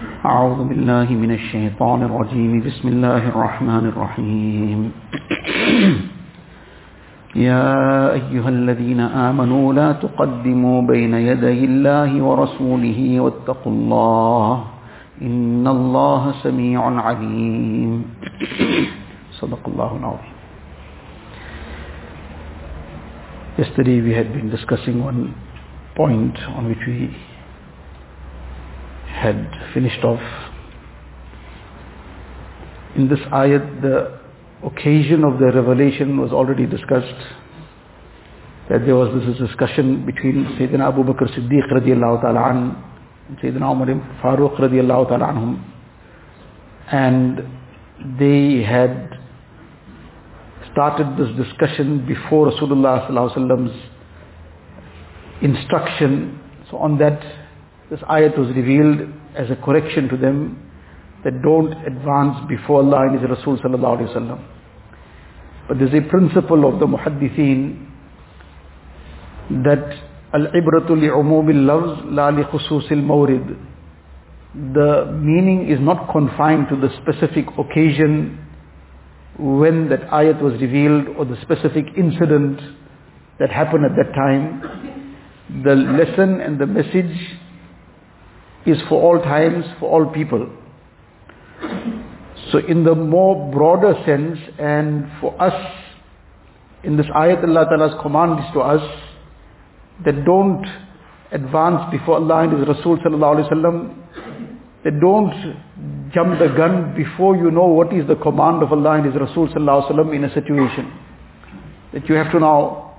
أعوذ بالله من الشيطان الرجيم. بسم الله الرحمن الرحيم. يا أيها الذين آمنوا لا تقدموا بين يدي الله ورسوله واتقوا الله. إن الله سميع عليم. صدق الله العظيم. Yesterday we had been discussing one point on which we had finished off. In this ayat, the occasion of the revelation was already discussed. That there was this discussion between Sayyidina Abu Bakr Siddiq radiallahu ta'ala an and Sayyidina Umar Farooq radiallahu ta'ala anhum. And they had started this discussion before Rasulullah sallallahu alaihi instruction. So on that, this ayat was revealed as a correction to them that don't advance before Allah and His Rasul sallallahu alaihi wasallam. But there's a principle of the muhaddithin that al-ibratu li'umumil lafz la khususil mawrid. The meaning is not confined to the specific occasion when that ayat was revealed or the specific incident that happened at that time. The lesson and the message is for all times, for all people. So in the more broader sense and for us, in this ayat Allah Ta'ala's command is to us that don't advance before Allah and His Rasul Sallallahu Alaihi Wasallam, that don't jump the gun before you know what is the command of Allah and His Rasul Sallallahu Alaihi Wasallam in a situation. That you have to now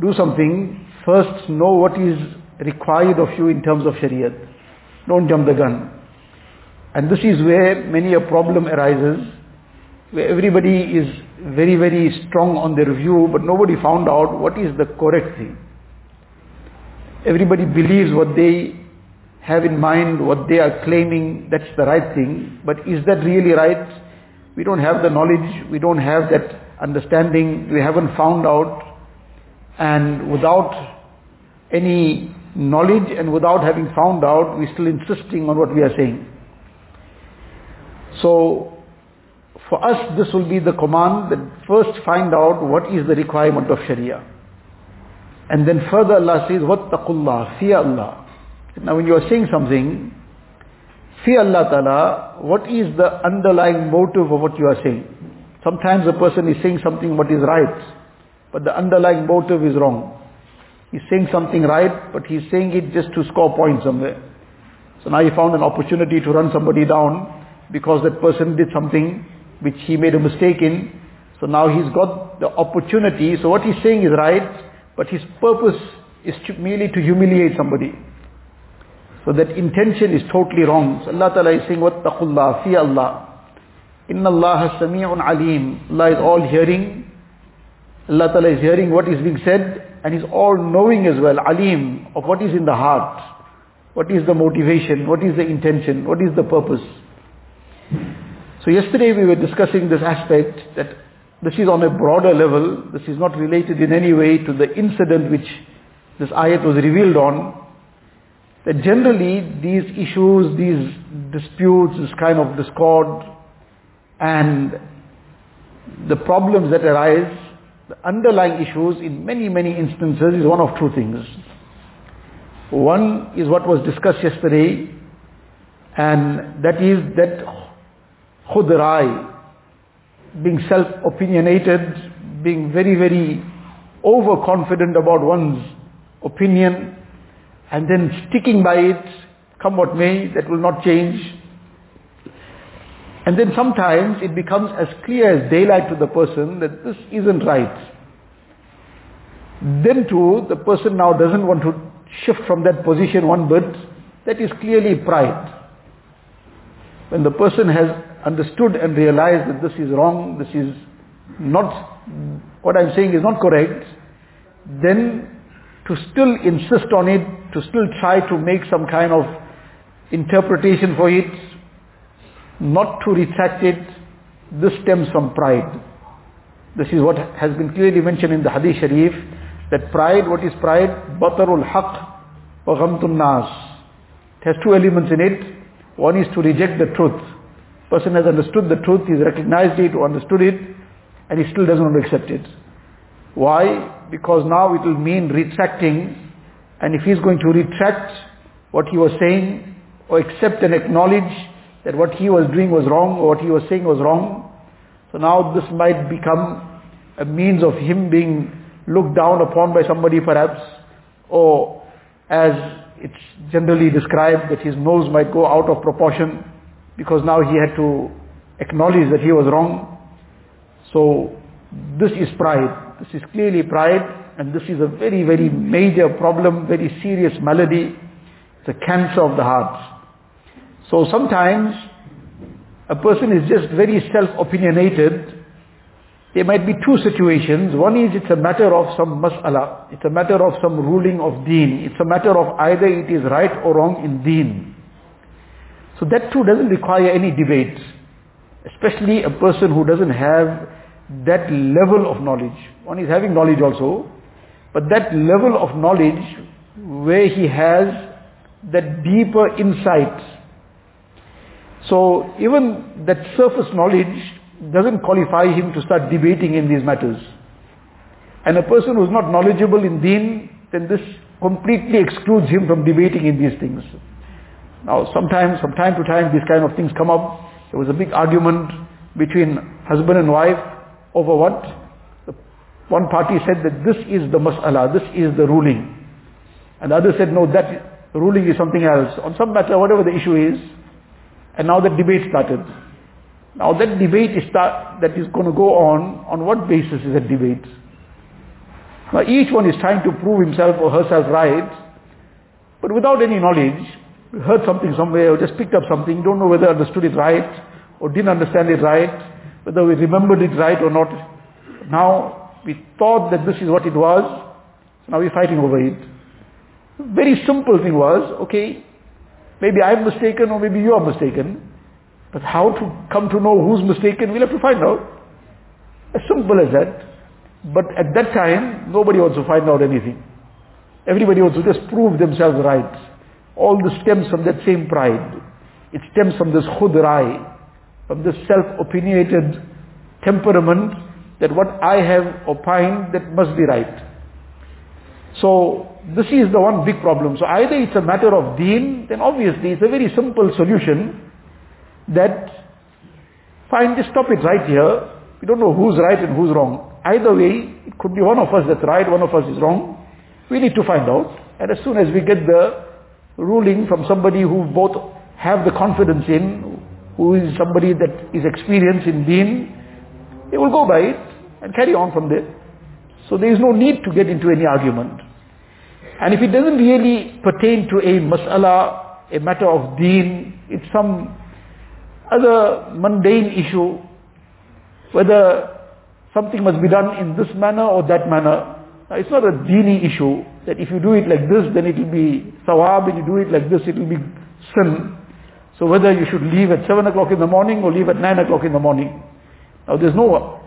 do something, first know what is required of you in terms of Shariat. Don't jump the gun. And this is where many a problem arises, where everybody is very, very strong on their view, but nobody found out what is the correct thing. Everybody believes what they have in mind, what they are claiming, that's the right thing, but is that really right? We don't have the knowledge, we don't have that understanding, we haven't found out, and without any knowledge and without having found out, we're still insisting on what we are saying. So, for us, this will be the command that first find out what is the requirement of Sharia. And then further Allah says, wattaqullah, fear Allah. Now when you are saying something, fear Allah Ta'ala, what is the underlying motive of what you are saying? Sometimes a person is saying something what is right, but the underlying motive is wrong. He's saying something right, but he's saying it just to score points somewhere. So now he found an opportunity to run somebody down because that person did something which he made a mistake in. So now he's got the opportunity. So what he's saying is right, but his purpose is to, merely to humiliate somebody. So that intention is totally wrong. So Allah Ta'ala is saying, وَاتَّقُوا اللَّهِ Fear Allah. Inna Allah sami'un alim. Allah is all hearing. Allah Ta'ala is hearing what is being said and he's all knowing as well, alim, of what is in the heart. What is the motivation? What is the intention? What is the purpose? So yesterday we were discussing this aspect that this is on a broader level. This is not related in any way to the incident which this ayat was revealed on. That generally these issues, these disputes, this kind of discord and the problems that arise, the underlying issues in many, many instances is one of two things. One is what was discussed yesterday and that is that khudrai, being self-opinionated, being very, very overconfident about one's opinion, and then sticking by it, come what may, that will not change. And then sometimes it becomes as clear as daylight to the person that this isn't right. Then too, the person now doesn't want to shift from that position one bit. That is clearly pride. When the person has understood and realized that this is wrong, this is not, what I'm saying is not correct, then to still insist on it, to still try to make some kind of interpretation for it, not to retract it, this stems from pride. This is what has been clearly mentioned in the Hadith Sharif, that pride, what is pride? Batarul haq wa ghamtun nas. It has two elements in it. One is to reject the truth. Person has understood the truth, he's recognized it, understood it, and he still doesn't want to accept it. Why? Because now it will mean retracting, and if he's going to retract what he was saying, or accept and acknowledge that what he was doing was wrong, or what he was saying was wrong, so now this might become a means of him being looked down upon by somebody perhaps, or as it's generally described that his nose might go out of proportion because now he had to acknowledge that he was wrong. So this is pride. This is clearly pride and this is a very, very major problem, very serious malady. It's a cancer of the heart. So sometimes a person is just very self-opinionated there might be two situations. One is it's a matter of some mas'ala. It's a matter of some ruling of deen. It's a matter of either it is right or wrong in deen. So that too doesn't require any debate. Especially a person who doesn't have that level of knowledge. One is having knowledge also, but that level of knowledge where he has that deeper insight. So even that surface knowledge doesn't qualify him to start debating in these matters. And a person who is not knowledgeable in deen, then this completely excludes him from debating in these things. Now sometimes, from time to time, these kind of things come up. There was a big argument between husband and wife over what? One party said that this is the mas'ala, this is the ruling. And the other said, no, that ruling is something else. On some matter, whatever the issue is. And now the debate started. Now that debate is start, that is going to go on, on what basis is that debate? Now each one is trying to prove himself or herself right, but without any knowledge, heard something somewhere or just picked up something, don't know whether understood it right or didn't understand it right, whether we remembered it right or not. Now we thought that this is what it was, so now we're fighting over it. Very simple thing was, okay, maybe I'm mistaken or maybe you are mistaken. But how to come to know who's mistaken, we'll have to find out. As simple as that. But at that time, nobody wants to find out anything. Everybody wants to just prove themselves right. All this stems from that same pride. It stems from this khudrai, from this self-opinionated temperament that what I have opined, that must be right. So, this is the one big problem. So either it's a matter of deen, then obviously it's a very simple solution that fine, just stop it right here. We don't know who's right and who's wrong. Either way, it could be one of us that's right, one of us is wrong. We need to find out. And as soon as we get the ruling from somebody who both have the confidence in, who is somebody that is experienced in deen, they will go by it and carry on from there. So there is no need to get into any argument. And if it doesn't really pertain to a mas'ala, a matter of deen, it's some other mundane issue, whether something must be done in this manner or that manner. Now, it's not a dini issue that if you do it like this, then it will be sawab, and you do it like this, it will be sin. So whether you should leave at 7 o'clock in the morning or leave at 9 o'clock in the morning. Now there's no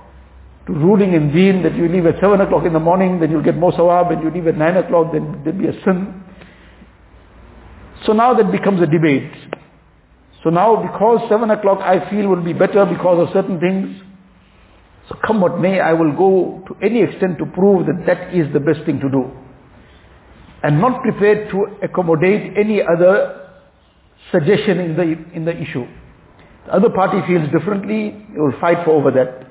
ruling in deen that you leave at 7 o'clock in the morning, then you'll get more sawab, and you leave at 9 o'clock, then there'll be a sin. So now that becomes a debate. So now because 7 o'clock I feel will be better because of certain things, so come what may, I will go to any extent to prove that that is the best thing to do. And not prepared to accommodate any other suggestion in the, in the issue. The other party feels differently, they will fight for over that.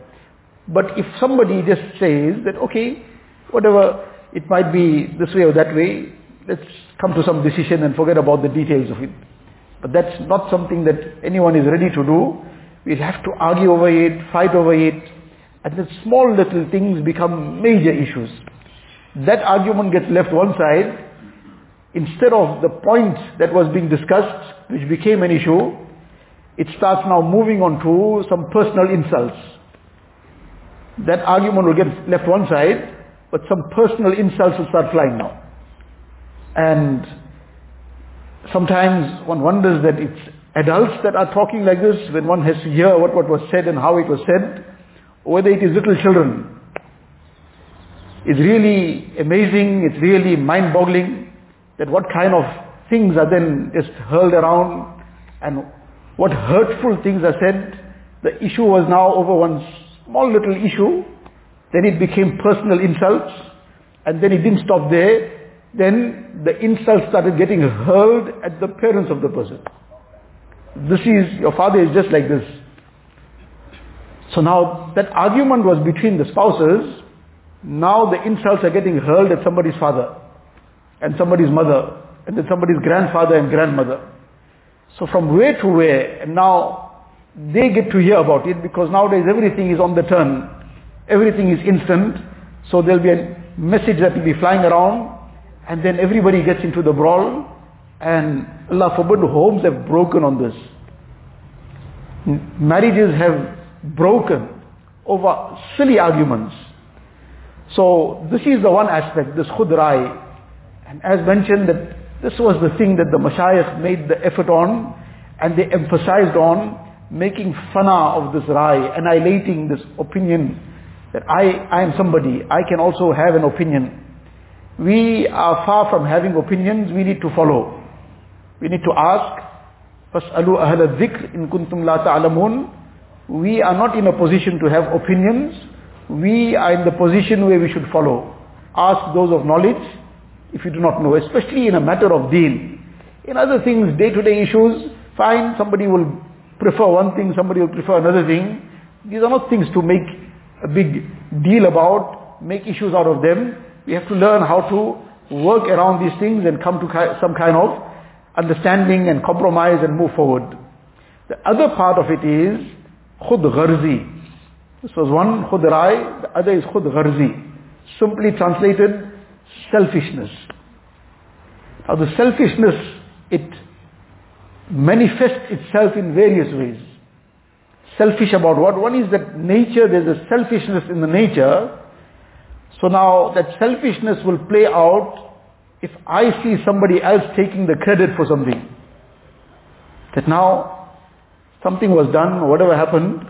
But if somebody just says that, okay, whatever, it might be this way or that way, let's come to some decision and forget about the details of it. But that's not something that anyone is ready to do. We have to argue over it, fight over it, and the small little things become major issues. That argument gets left one side. Instead of the point that was being discussed, which became an issue, it starts now moving on to some personal insults. That argument will get left one side, but some personal insults will start flying now. And sometimes one wonders that it's adults that are talking like this when one has to hear what, what was said and how it was said, or whether it is little children. It's really amazing, it's really mind-boggling that what kind of things are then just hurled around and what hurtful things are said. The issue was now over one small little issue. Then it became personal insults. And then it didn't stop there. Then the insults started getting hurled at the parents of the person. This is, your father is just like this. So now that argument was between the spouses. Now the insults are getting hurled at somebody's father and somebody's mother and then somebody's grandfather and grandmother. So from where to where, and now they get to hear about it because nowadays everything is on the turn. Everything is instant. So there'll be a message that will be flying around and then everybody gets into the brawl and Allah forbid homes have broken on this. Marriages have broken over silly arguments. So this is the one aspect, this khudrai. And as mentioned that this was the thing that the mashayikh made the effort on and they emphasized on making fana of this rai, annihilating this opinion that I, I am somebody, I can also have an opinion. We are far from having opinions, we need to follow. We need to ask, فَاسْأَلُوا أَهْلَ الذِّكْرِ إِن كُنْتُمْ لَا تَعْلَمُونَ We are not in a position to have opinions. We are in the position where we should follow. Ask those of knowledge if you do not know, especially in a matter of deen. In other things, day-to-day issues, fine, somebody will prefer one thing, somebody will prefer another thing. These are not things to make a big deal about, make issues out of them. We have to learn how to work around these things and come to some kind of understanding and compromise and move forward. The other part of it is khud gharzi. This was one khud rai, the other is khud gharzi. Simply translated, selfishness. Now the selfishness, it manifests itself in various ways. Selfish about what? One is that nature, there's a selfishness in the nature. So now that selfishness will play out if I see somebody else taking the credit for something. That now something was done or whatever happened,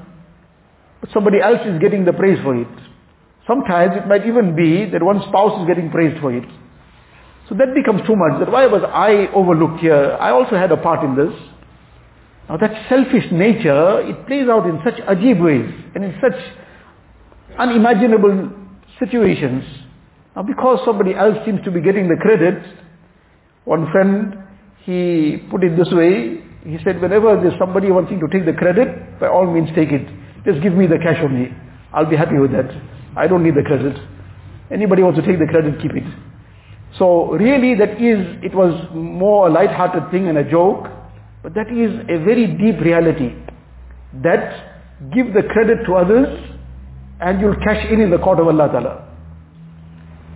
but somebody else is getting the praise for it. Sometimes it might even be that one spouse is getting praised for it. So that becomes too much. That why was I overlooked here? I also had a part in this. Now that selfish nature, it plays out in such ajib ways and in such unimaginable situations. Now because somebody else seems to be getting the credit, one friend, he put it this way, he said whenever there's somebody wanting to take the credit, by all means take it. Just give me the cash only. I'll be happy with that. I don't need the credit. Anybody wants to take the credit, keep it. So really that is, it was more a light-hearted thing and a joke, but that is a very deep reality. That give the credit to others and you'll cash in in the court of Allah Ta'ala.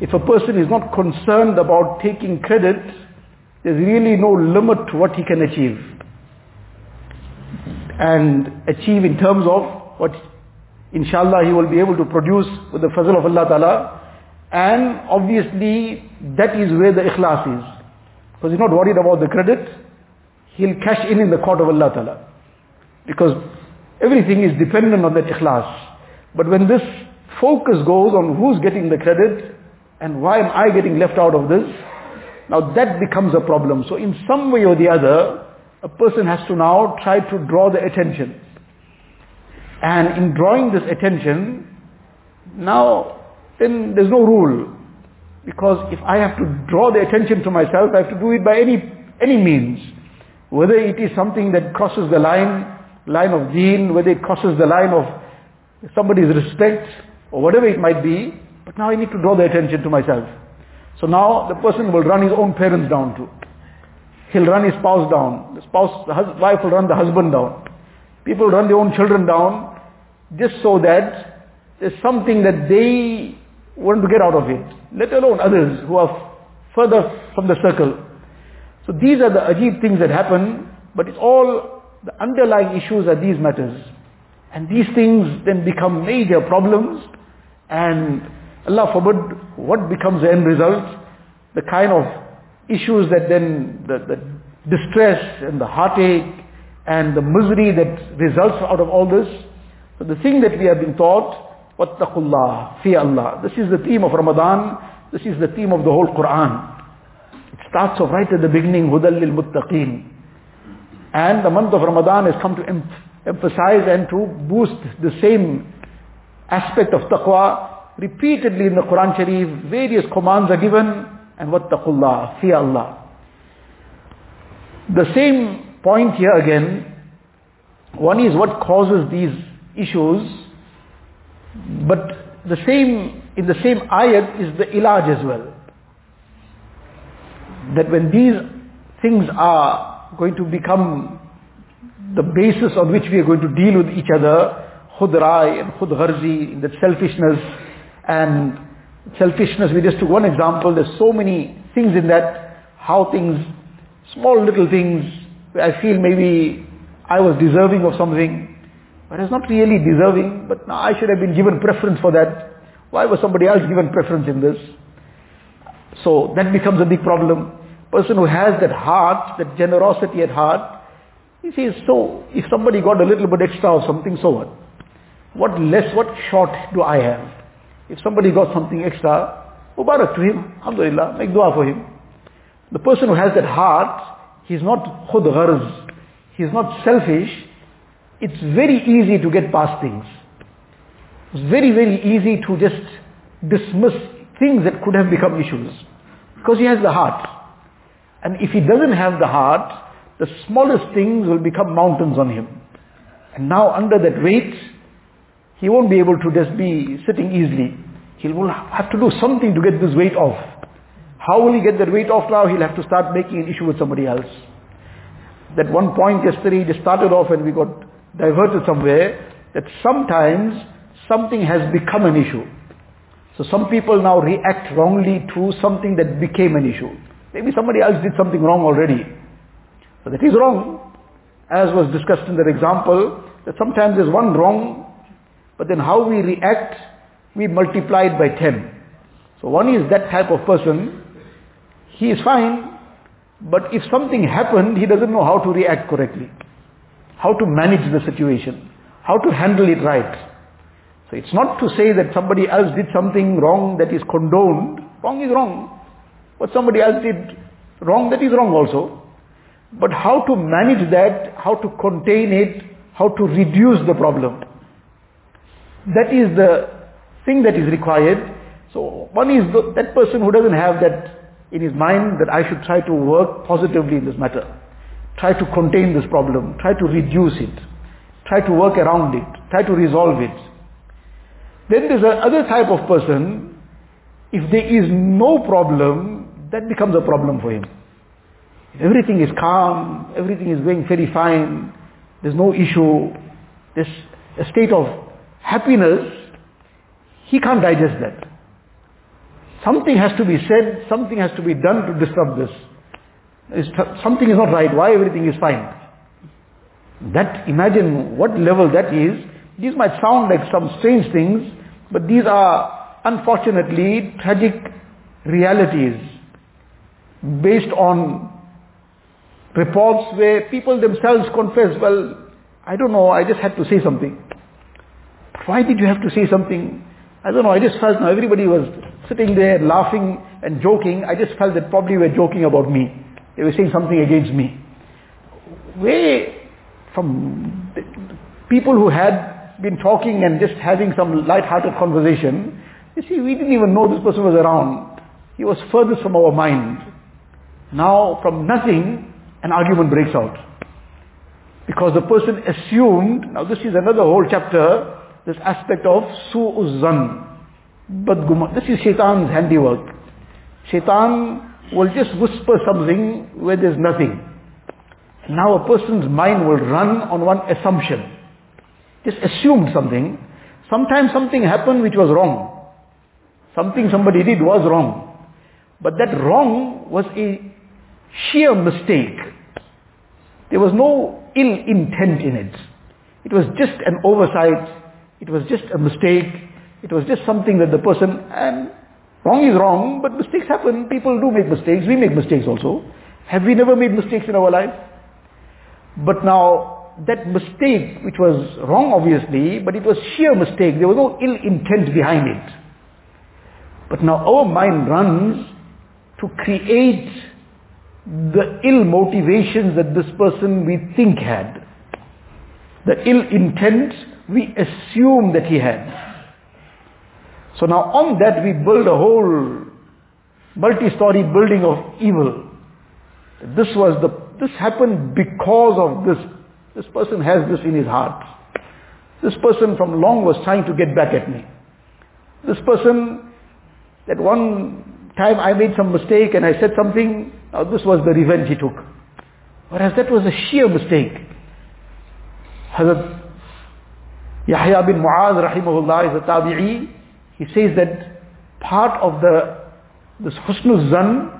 If a person is not concerned about taking credit, there's really no limit to what he can achieve. And achieve in terms of what inshallah he will be able to produce with the fazl of Allah Ta'ala. And obviously that is where the ikhlas is. Because he's not worried about the credit. He'll cash in in the court of Allah Ta'ala. Because everything is dependent on that ikhlas. But when this focus goes on who's getting the credit and why am I getting left out of this, now that becomes a problem. So in some way or the other, a person has to now try to draw the attention. And in drawing this attention, now then there's no rule. Because if I have to draw the attention to myself, I have to do it by any, any means. Whether it is something that crosses the line, line of deen, whether it crosses the line of somebody's respect, or whatever it might be, but now I need to draw the attention to myself. So now the person will run his own parents down too. He'll run his spouse down. The spouse, the hus- wife will run the husband down. People run their own children down just so that there's something that they want to get out of it. Let alone others who are further from the circle. So these are the ajib things that happen, but it's all, the underlying issues are these matters. And these things then become major problems and Allah forbid what becomes the end result, the kind of issues that then, the, the distress and the heartache and the misery that results out of all this. So the thing that we have been taught, wattaqullah, fear Allah. This is the theme of Ramadan. This is the theme of the whole Quran. It starts off right at the beginning, hudal lil muttaqeen. And the month of Ramadan has come to em- emphasize and to boost the same aspect of taqwa. Repeatedly in the Quran Sharif, various commands are given, and wattaqullah, fear Allah. The same point here again, one is what causes these issues, but the same, in the same ayat is the ilaj as well. That when these things are going to become the basis on which we are going to deal with each other, khudrai and khudgharzi, that selfishness and selfishness, we just took one example, there's so many things in that, how things, small little things, I feel maybe I was deserving of something, but it's not really deserving, but now I should have been given preference for that. Why was somebody else given preference in this? So that becomes a big problem. Person who has that heart, that generosity at heart, he says, so if somebody got a little bit extra or something, so what? What less, what short do I have? If somebody got something extra, Mubarak to him, Alhamdulillah, make dua for him. The person who has that heart, he's not khud he's not selfish, it's very easy to get past things. It's very, very easy to just dismiss things that could have become issues. Because he has the heart. And if he doesn't have the heart, the smallest things will become mountains on him. And now under that weight, he won't be able to just be sitting easily. He will have to do something to get this weight off. How will he get that weight off now? He'll have to start making an issue with somebody else. That one point yesterday he just started off and we got diverted somewhere, that sometimes something has become an issue. So some people now react wrongly to something that became an issue. Maybe somebody else did something wrong already. So that is wrong. As was discussed in that example, that sometimes there's one wrong, but then how we react, we multiply it by 10. So one is that type of person, he is fine, but if something happened, he doesn't know how to react correctly. How to manage the situation. How to handle it right. So it's not to say that somebody else did something wrong that is condoned. Wrong is wrong. What somebody else did wrong, that is wrong also. But how to manage that, how to contain it, how to reduce the problem. That is the thing that is required. So one is the, that person who doesn't have that in his mind that I should try to work positively in this matter. Try to contain this problem. Try to reduce it. Try to work around it. Try to resolve it. Then there's another type of person, if there is no problem, that becomes a problem for him. Everything is calm, everything is going very fine, there's no issue, there's a state of happiness, he can't digest that. Something has to be said, something has to be done to disturb this. Something is not right, why everything is fine? That, imagine what level that is. These might sound like some strange things, but these are unfortunately tragic realities based on reports where people themselves confess, well, I don't know, I just had to say something. Why did you have to say something? I don't know, I just felt now everybody was sitting there laughing and joking. I just felt that probably were joking about me. They were saying something against me. Where from people who had been talking and just having some light-hearted conversation, you see, we didn't even know this person was around. He was furthest from our mind. Now, from nothing, an argument breaks out. Because the person assumed, now this is another whole chapter, this aspect of badguma. This is shaitan's handiwork. Shaitan will just whisper something where there's nothing. Now a person's mind will run on one assumption. Just assumed something. Sometimes something happened which was wrong. Something somebody did was wrong. But that wrong was a sheer mistake. There was no ill intent in it. It was just an oversight. It was just a mistake. It was just something that the person, and wrong is wrong, but mistakes happen. People do make mistakes. We make mistakes also. Have we never made mistakes in our life? But now, that mistake, which was wrong obviously, but it was sheer mistake. There was no ill intent behind it. But now our mind runs to create the ill motivations that this person we think had. The ill intent we assume that he had. So now on that we build a whole multi-story building of evil. This was the, this happened because of this. This person has this in his heart. This person from long was trying to get back at me. This person, that one time I made some mistake and I said something, now this was the revenge he took. Whereas that was a sheer mistake. Hazrat Yahya bin Mu'az rahimahullah is a tabi'i. He says that part of the, this husnul zan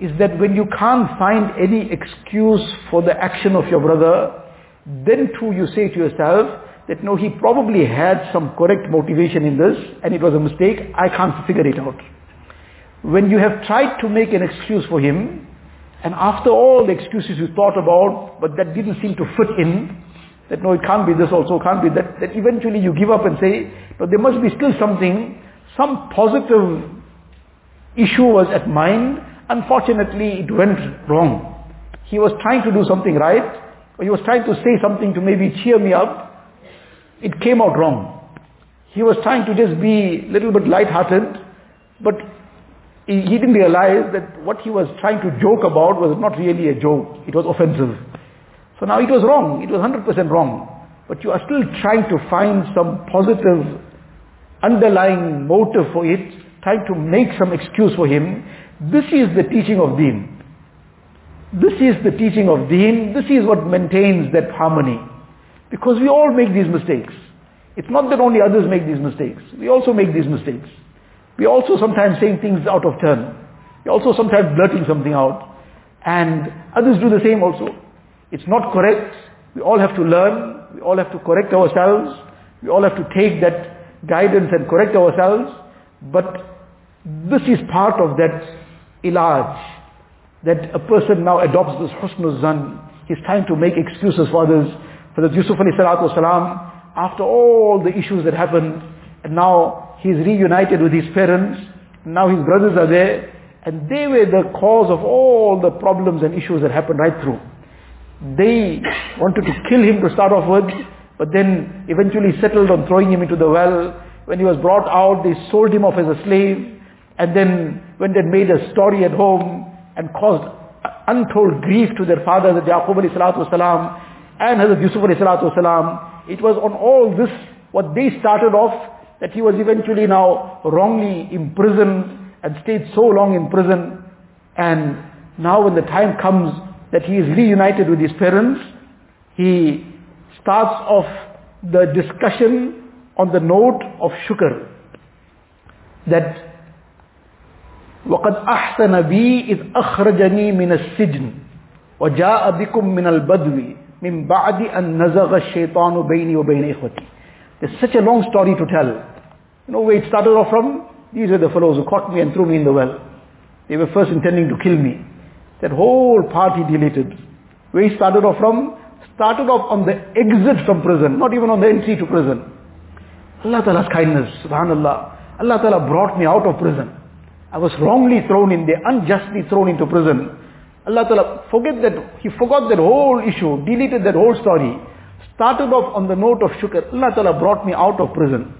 is that when you can't find any excuse for the action of your brother, then too you say to yourself that no, he probably had some correct motivation in this and it was a mistake, I can't figure it out. When you have tried to make an excuse for him, and after all the excuses you thought about, but that didn't seem to fit in, that no, it can't be this also, can't be that, that eventually you give up and say, no, there must be still something, some positive issue was at mind, unfortunately it went wrong. He was trying to do something right, or he was trying to say something to maybe cheer me up, it came out wrong. He was trying to just be a little bit light-hearted, but he, he didn't realize that what he was trying to joke about was not really a joke. It was offensive. So now it was wrong. It was 100% wrong. But you are still trying to find some positive underlying motive for it, trying to make some excuse for him. This is the teaching of deen. This is the teaching of deen. This is what maintains that harmony. Because we all make these mistakes. It's not that only others make these mistakes. We also make these mistakes. We also sometimes saying things out of turn. We also sometimes blurting something out. And others do the same also. It's not correct. We all have to learn. We all have to correct ourselves. We all have to take that guidance and correct ourselves. But this is part of that ilaj. That a person now adopts this husnul zan. He's trying to make excuses for others. For the Yusuf alayhi salatu after all the issues that happened, and now he's reunited with his parents, now his brothers are there, and they were the cause of all the problems and issues that happened right through. They wanted to kill him to start off with, but then eventually settled on throwing him into the well. When he was brought out, they sold him off as a slave. And then when they made a story at home and caused untold grief to their father, the Yaqub alayhi salatu and Hazrat Yusuf alayhi salatu it was on all this, what they started off, that he was eventually now wrongly imprisoned and stayed so long in prison. And now when the time comes that he is reunited with his parents, he starts off the discussion on the note of shukr. That وقد أحسن بي إذ أخرجني من السجن وجاء بكم من البدو من بعد أن نزغ الشيطان بيني وبين إخوتي There's such a long story to tell. You know where it started off from? These are the fellows who caught me and threw me in the well. They were first intending to kill me. That whole party deleted. He started off from? Started off on the exit from prison, not even on the entry to prison. Allah Ta'ala's kindness, subhanallah. Allah Ta'ala brought me out of prison. I was wrongly thrown in there, unjustly thrown into prison. Allah Ta'ala forget that, He forgot that whole issue, deleted that whole story. Started off on the note of shukr. Allah Ta'ala brought me out of prison.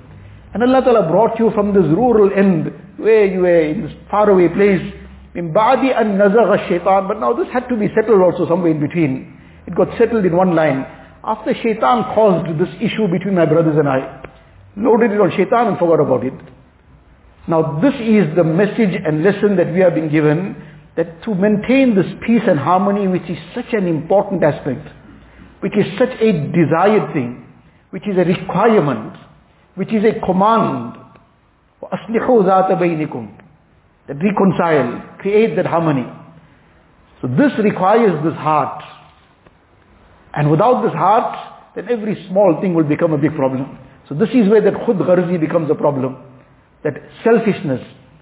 And Allah Ta'ala brought you from this rural end, where you were in this faraway place, in ba'di an nazagha shaitan, but now this had to be settled also somewhere in between. It got settled in one line. After shaitan caused this issue between my brothers and I, loaded it on shaitan and forgot about it. Now this is the message and lesson that we have been given, that to maintain this peace and harmony which is such an important aspect, which is such a desired thing, which is a requirement, which is a command, أَصْلِحُوا ذَاتَ بَيْنِكُمْ That reconcile, create that harmony. So this requires this heart. And without this heart, then every small thing will become a big problem. So this is where that khud gharzi becomes a problem. That selfishness.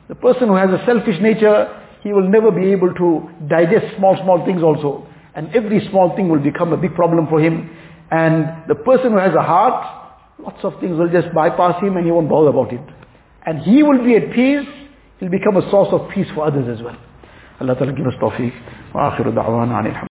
The person who has a selfish nature, he will never be able to digest small, small things also. And every small thing will become a big problem for him. And the person who has a heart, lots of things will just bypass him and he won't bother about it. And he will be at peace, will become a source of peace for others as well. Allah Ta'ala give us tawfiq.